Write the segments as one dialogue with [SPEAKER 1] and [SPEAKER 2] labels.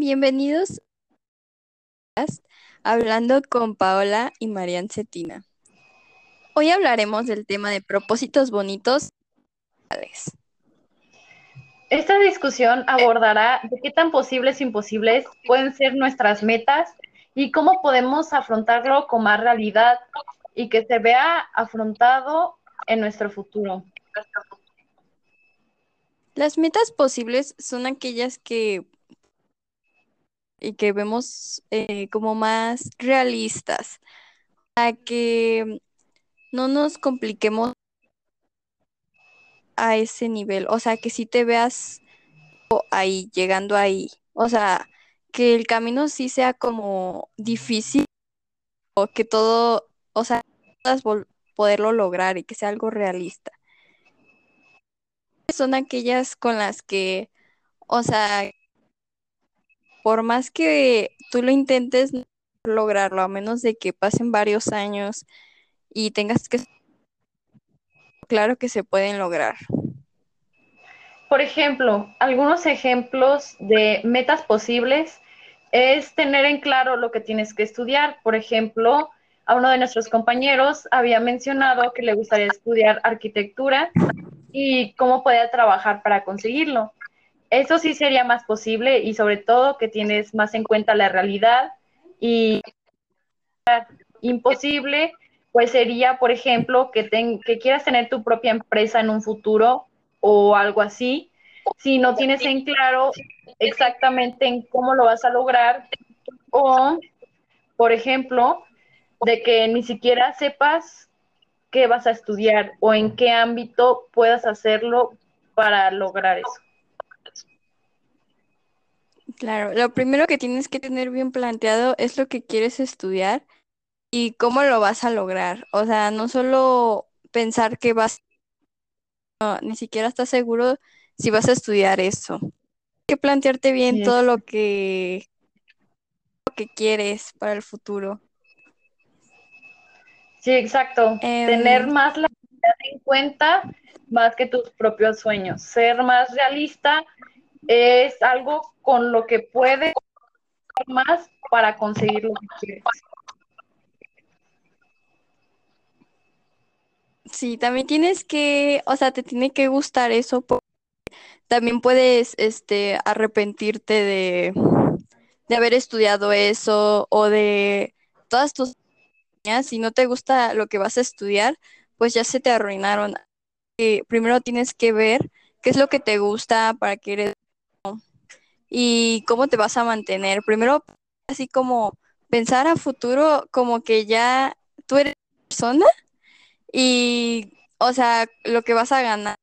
[SPEAKER 1] Bienvenidos a Hablando con Paola y Marian Cetina. Hoy hablaremos del tema de propósitos bonitos.
[SPEAKER 2] Esta discusión abordará de qué tan posibles e imposibles pueden ser nuestras metas y cómo podemos afrontarlo con más realidad y que se vea afrontado en nuestro futuro.
[SPEAKER 1] Las metas posibles son aquellas que y que vemos eh, como más realistas, para que no nos compliquemos a ese nivel, o sea, que si te veas ahí, llegando ahí, o sea, que el camino sí sea como difícil, o que todo, o sea, puedas poderlo lograr y que sea algo realista. Son aquellas con las que, o sea, por más que tú lo intentes lograrlo, a menos de que pasen varios años y tengas que... Claro que se pueden lograr.
[SPEAKER 2] Por ejemplo, algunos ejemplos de metas posibles es tener en claro lo que tienes que estudiar. Por ejemplo, a uno de nuestros compañeros había mencionado que le gustaría estudiar arquitectura y cómo podía trabajar para conseguirlo. Eso sí sería más posible y sobre todo que tienes más en cuenta la realidad y imposible, pues sería, por ejemplo, que, que quieras tener tu propia empresa en un futuro o algo así, si no tienes en claro exactamente en cómo lo vas a lograr o, por ejemplo, de que ni siquiera sepas qué vas a estudiar o en qué ámbito puedas hacerlo para lograr eso.
[SPEAKER 1] Claro, lo primero que tienes que tener bien planteado es lo que quieres estudiar y cómo lo vas a lograr. O sea, no solo pensar que vas, no, ni siquiera estás seguro si vas a estudiar eso. Hay que plantearte bien todo lo que, lo que quieres para el futuro.
[SPEAKER 2] Sí, exacto. Tener
[SPEAKER 1] Em,
[SPEAKER 2] más la realidad en cuenta más que tus propios sueños. Ser más realista es algo con lo que puedes más para conseguir lo que quieres.
[SPEAKER 1] Sí, también tienes que, o sea, te tiene que gustar eso. porque También puedes, este, arrepentirte de, de haber estudiado eso o de todas tus si no te gusta lo que vas a estudiar, pues ya se te arruinaron. Eh, primero tienes que ver qué es lo que te gusta para que eres y cómo te vas a mantener. Primero, así como pensar a futuro como que ya tú eres persona y, o sea, lo que vas a ganar,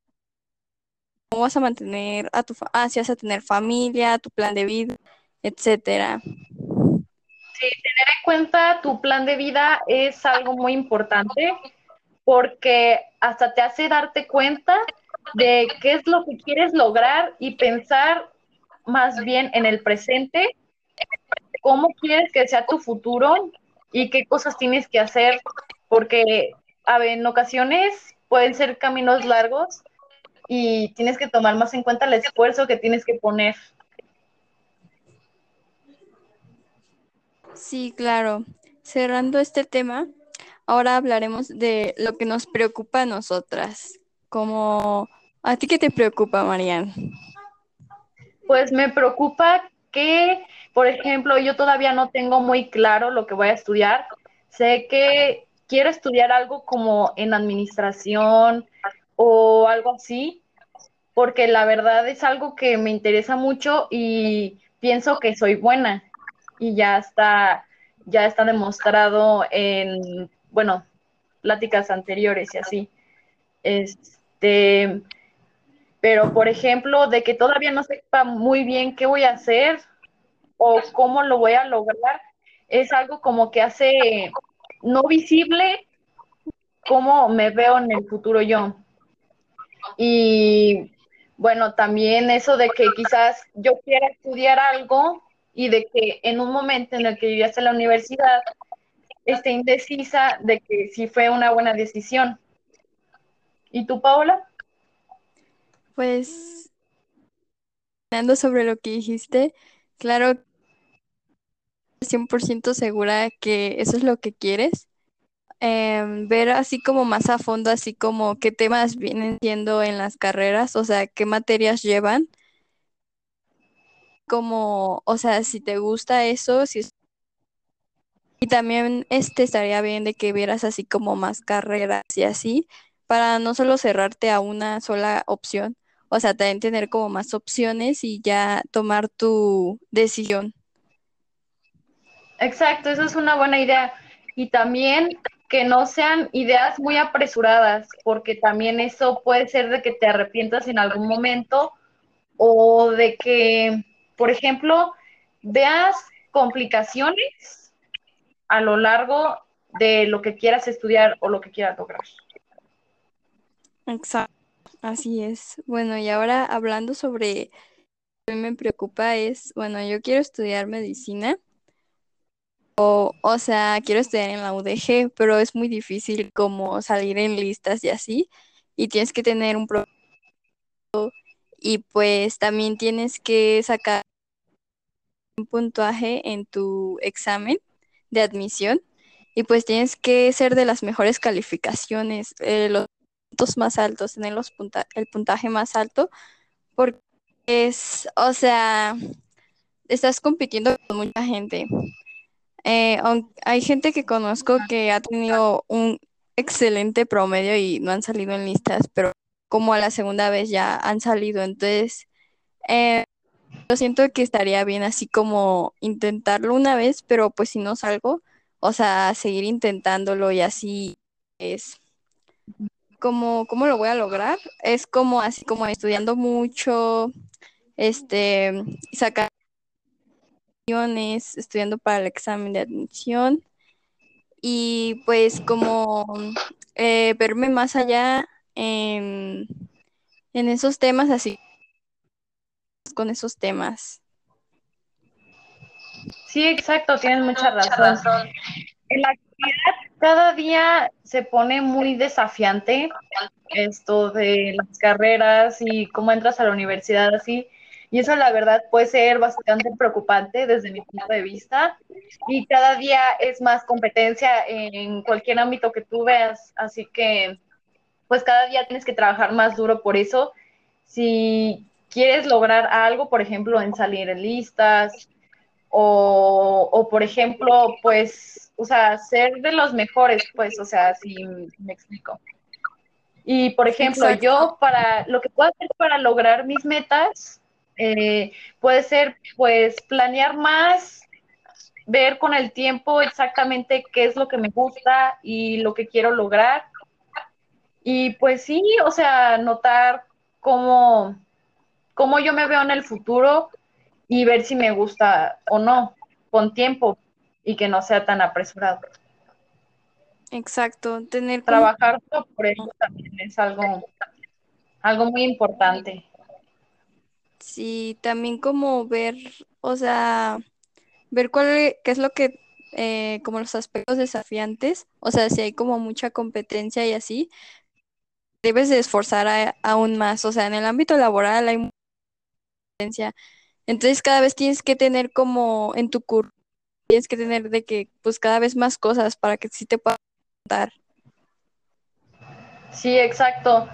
[SPEAKER 1] cómo vas a mantener a tu, fa- ah, si vas a tener familia, tu plan de vida, etcétera.
[SPEAKER 2] Sí, tener en cuenta tu plan de vida es algo muy importante porque hasta te hace darte cuenta de qué es lo que quieres lograr y pensar más bien en el presente, cómo quieres que sea tu futuro y qué cosas tienes que hacer, porque a en ocasiones pueden ser caminos largos y tienes que tomar más en cuenta el esfuerzo que tienes que poner.
[SPEAKER 1] Sí, claro. Cerrando este tema, ahora hablaremos de lo que nos preocupa a nosotras. Como, ¿a ti qué te preocupa, Marian?
[SPEAKER 2] Pues me preocupa que, por ejemplo, yo todavía no tengo muy claro lo que voy a estudiar. Sé que quiero estudiar algo como en administración o algo así, porque la verdad es algo que me interesa mucho y pienso que soy buena y ya está, ya está demostrado en, bueno, pláticas anteriores y así. Este, pero por ejemplo, de que todavía no sepa muy bien qué voy a hacer o cómo lo voy a lograr, es algo como que hace no visible cómo me veo en el futuro yo. Y bueno, también eso de que quizás yo quiera estudiar algo y de que en un momento en el que yo ya en la universidad esté indecisa de que si fue una buena decisión. ¿Y tú, Paola?
[SPEAKER 1] Pues, hablando sobre lo que dijiste, Claro, 100% segura que eso es lo que quieres. Em, ver así como más a fondo, así como qué temas vienen siendo en las carreras, o sea, qué materias llevan, como, o sea, si te gusta eso, si es- y también este estaría bien de que vieras así como más carreras y así, para no solo cerrarte a una sola opción, o sea, también tener como más opciones y ya tomar tu decisión.
[SPEAKER 2] Exacto, eso es una buena idea. Y también que no sean ideas muy apresuradas, porque también eso puede ser de que te arrepientas en algún momento o de que, por ejemplo, veas complicaciones a lo largo de lo que quieras estudiar o lo que quieras lograr.
[SPEAKER 1] Exacto, así es. Bueno, y ahora hablando sobre, a mí me preocupa es, bueno, yo quiero estudiar medicina. O sea, quiero estudiar en la UDG, pero es muy difícil como salir en listas y así. Y tienes que tener un pro y pues también tienes que sacar un puntaje en tu examen de admisión y pues tienes que ser de las mejores calificaciones, eh, más altos, tener los punta el puntaje más alto, porque es, o sea, estás compitiendo con mucha gente. Eh, hay gente que conozco que ha tenido un excelente promedio y no han salido en listas, pero como a la segunda vez ya han salido. Entonces, eh, yo siento que estaría bien así como intentarlo una vez, pero pues si no salgo, o sea, seguir intentándolo y así es como, ¿cómo lo voy a lograr? Es como así como estudiando mucho, este, sacar estudiando para el examen de admisión y pues como eh, verme más allá en, en esos temas, así con esos temas.
[SPEAKER 2] Sí, exacto, tienes mucha razón. En la actualidad cada día se pone muy desafiante esto de las carreras y cómo entras a la universidad así. Y eso la verdad puede ser bastante preocupante desde mi punto de vista. Y cada día es más competencia en cualquier ámbito que tú veas. Así que pues cada día tienes que trabajar más duro por eso. Si quieres lograr algo, por ejemplo, en salir en listas o, o por ejemplo, pues, o sea, ser de los mejores, pues, o sea, si me explico. Y por ejemplo,
[SPEAKER 1] Exacto.
[SPEAKER 2] yo para lo que puedo hacer para lograr mis metas eh, puede ser pues planear más, ver con el tiempo exactamente qué es lo que me gusta y lo que quiero lograr. Y pues sí, o sea, notar cómo, cómo yo me veo en el futuro y ver si me gusta o no, con tiempo y que no sea tan apresurado.
[SPEAKER 1] Exacto, tener
[SPEAKER 2] Trabajar por eso también es algo, algo muy importante.
[SPEAKER 1] sí, también como ver, o sea, ver cuál qué es lo que eh, como los aspectos desafiantes, o sea, si hay como mucha competencia y así, debes de esforzar a- aún más, o sea, en el ámbito laboral hay mucha competencia, entonces cada vez tienes que tener como en tu curso, tienes que tener de que pues cada vez más cosas para que sí te puedas dar.
[SPEAKER 2] Sí, exacto.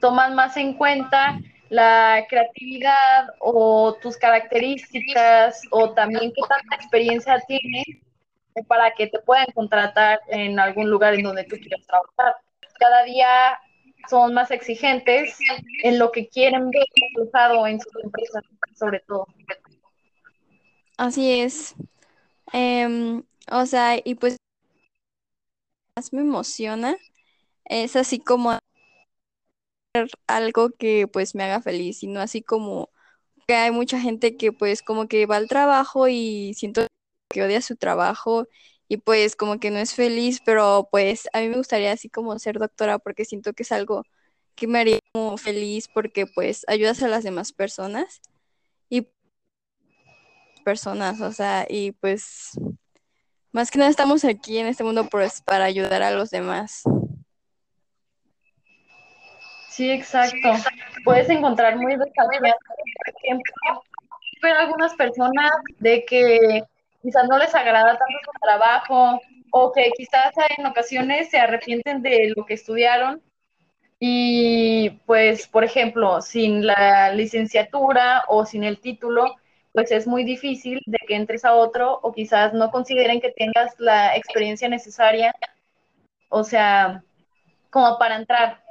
[SPEAKER 2] Toman más en cuenta la creatividad o tus características o también qué tanta experiencia tienes para que te puedan contratar en algún lugar en donde tú quieras trabajar. Cada día son más exigentes en lo que quieren ver reflejado en sus empresas, sobre todo.
[SPEAKER 1] Así es. Em, o sea, y pues más me emociona es así como algo que pues me haga feliz y no así como que hay mucha gente que pues como que va al trabajo y siento que odia su trabajo y pues como que no es feliz, pero pues a mí me gustaría así como ser doctora porque siento que es algo que me haría como feliz porque pues ayudas a las demás personas personas, o sea, y pues más que nada estamos aquí en este mundo pues para ayudar a los demás.
[SPEAKER 2] Sí, exacto. Puedes encontrar muy desafiante, por ejemplo, ver algunas personas de que quizás no les agrada tanto su trabajo o que quizás en ocasiones se arrepienten de lo que estudiaron y pues, por ejemplo, sin la licenciatura o sin el título, pues es muy difícil de que entres a otro o quizás no consideren que tengas la experiencia necesaria, o sea, como para entrar.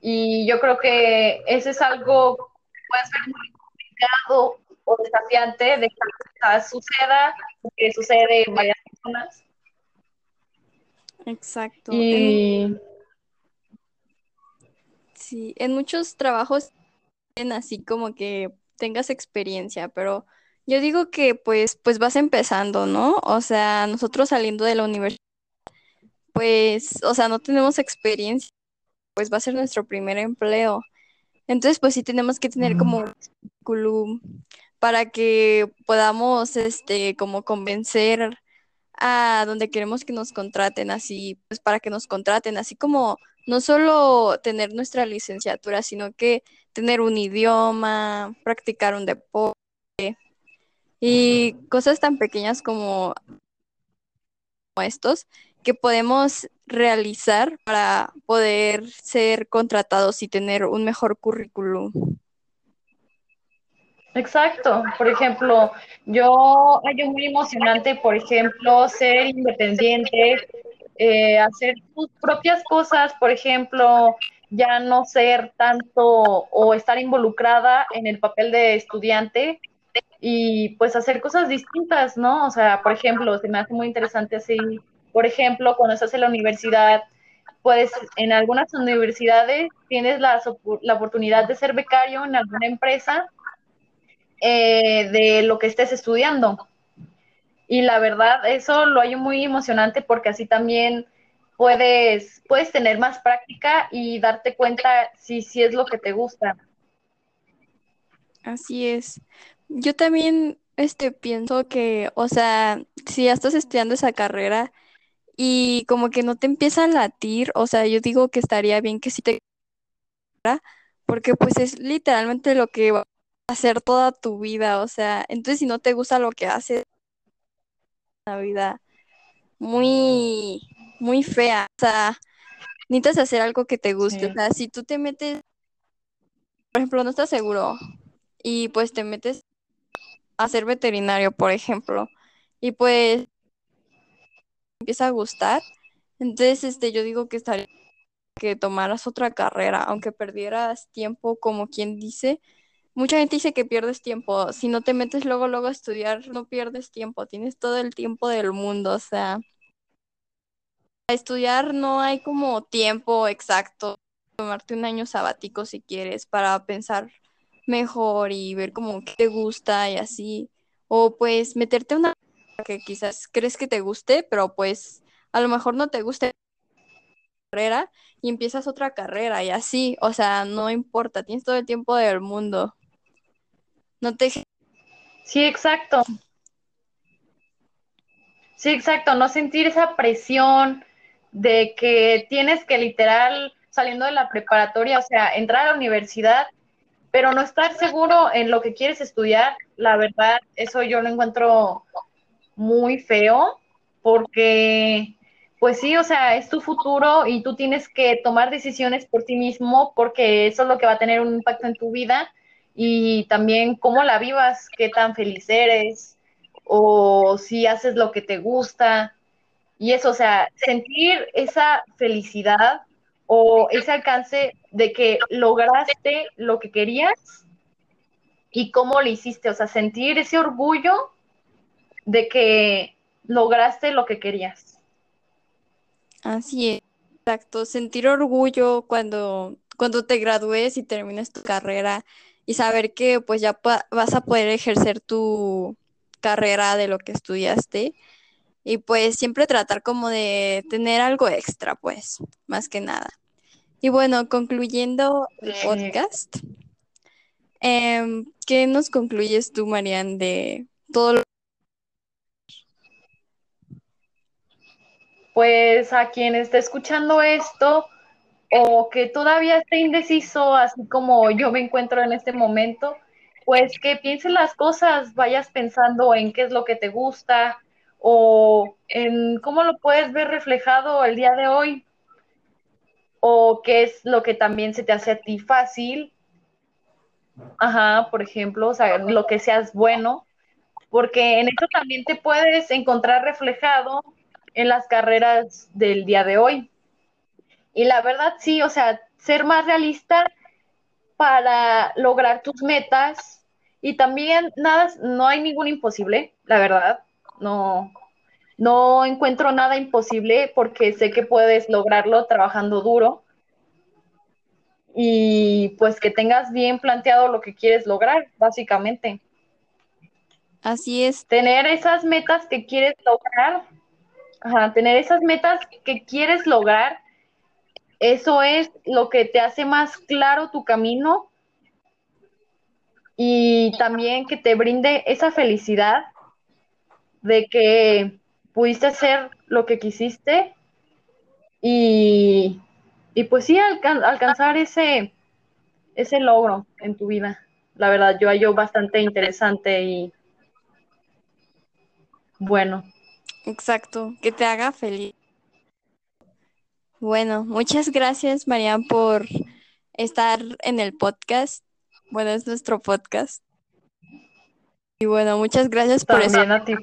[SPEAKER 2] Y yo creo que eso es algo que puede ser muy complicado o desafiante de que quizás suceda, que sucede en varias personas.
[SPEAKER 1] Exacto.
[SPEAKER 2] Y...
[SPEAKER 1] Sí, en muchos trabajos así como que tengas experiencia, pero yo digo que pues, pues vas empezando, ¿no? O sea, nosotros saliendo de la universidad, pues, o sea, no tenemos experiencia, pues va a ser nuestro primer empleo. Entonces, pues sí tenemos que tener como un currículum para que podamos, este, como convencer a donde queremos que nos contraten, así, pues para que nos contraten, así como no solo tener nuestra licenciatura, sino que tener un idioma, practicar un deporte y cosas tan pequeñas como estos que podemos realizar para poder ser contratados y tener un mejor currículum.
[SPEAKER 2] Exacto. Por ejemplo, yo hallo muy emocionante, por ejemplo, ser independiente, eh, hacer tus propias cosas, por ejemplo, ya no ser tanto o estar involucrada en el papel de estudiante y pues hacer cosas distintas, ¿no? O sea, por ejemplo, se me hace muy interesante así, por ejemplo, cuando estás en la universidad, pues en algunas universidades tienes la, la oportunidad de ser becario en alguna empresa eh, de lo que estés estudiando. Y la verdad, eso lo hay muy emocionante porque así también puedes, puedes tener más práctica y darte cuenta si, si es lo que te gusta.
[SPEAKER 1] Así es. Yo también este, pienso que, o sea, si ya estás estudiando esa carrera y como que no te empieza a latir, o sea, yo digo que estaría bien que si te porque pues es literalmente lo que va a hacer toda tu vida, o sea, entonces si no te gusta lo que haces, una vida muy, muy fea, o sea, necesitas hacer algo que te guste,
[SPEAKER 2] Sí.
[SPEAKER 1] o sea, si tú te metes, por ejemplo, no estás seguro y pues te metes a ser veterinario, por ejemplo, y pues empieza a gustar, entonces este yo digo que estaría que tomaras otra carrera, aunque perdieras tiempo, como quien dice. Mucha gente dice que pierdes tiempo. Si no te metes luego, luego a estudiar, no pierdes tiempo. Tienes todo el tiempo del mundo. O sea, estudiar no hay como tiempo exacto. Tomarte un año sabático si quieres para pensar mejor y ver como qué te gusta y así. O pues meterte una que quizás crees que te guste, pero pues a lo mejor no te guste carrera y empiezas otra carrera y así, o sea, no importa, tienes todo el tiempo del mundo. No te
[SPEAKER 2] Sí, exacto. Sí, exacto, no sentir esa presión de que tienes que literal saliendo de la preparatoria, o sea, entrar a la universidad, pero no estar seguro en lo que quieres estudiar, la verdad, eso yo lo encuentro muy feo, porque, pues sí, o sea, es tu futuro y tú tienes que tomar decisiones por ti mismo, porque eso es lo que va a tener un impacto en tu vida y también cómo la vivas, qué tan feliz eres, o si haces lo que te gusta. Y eso, o sea, sentir esa felicidad o ese alcance de que lograste lo que querías y cómo lo hiciste, o sea, sentir ese orgullo de que lograste lo que querías.
[SPEAKER 1] Así es, exacto, sentir orgullo cuando, cuando te gradúes y termines tu carrera y saber que pues ya vas a poder ejercer tu carrera de lo que estudiaste y pues siempre tratar como de tener algo extra, pues, más que nada. Y bueno, concluyendo el podcast, em, ¿qué nos concluyes tú, Marian, de todo lo
[SPEAKER 2] Pues a quien esté escuchando esto o que todavía esté indeciso, así como yo me encuentro en este momento, pues que pienses las cosas, vayas pensando en qué es lo que te gusta o en cómo lo puedes ver reflejado el día de hoy o qué es lo que también se te hace a ti fácil. Ajá, por ejemplo, o sea, lo que seas bueno, porque en eso también te puedes encontrar reflejado en las carreras del día de hoy. Y la verdad sí, o sea, ser más realista para lograr tus metas y también nada, no hay ningún imposible, la verdad, no, no encuentro nada imposible porque sé que puedes lograrlo trabajando duro y pues que tengas bien planteado lo que quieres lograr, básicamente.
[SPEAKER 1] Así es.
[SPEAKER 2] Tener esas metas que quieres lograr, ajá, tener esas metas que quieres lograr eso es lo que te hace más claro tu camino y también que te brinde esa felicidad de que pudiste hacer lo que quisiste y, y pues sí, alcan alcanzar ese, ese logro en tu vida. La verdad, yo hallo bastante interesante y bueno.
[SPEAKER 1] Exacto, que te haga feliz. Bueno, muchas gracias, Marian, por estar en el podcast. Bueno, es nuestro podcast. Y bueno, muchas gracias por
[SPEAKER 2] a ti.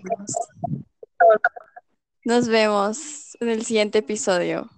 [SPEAKER 1] Nos vemos en el siguiente episodio.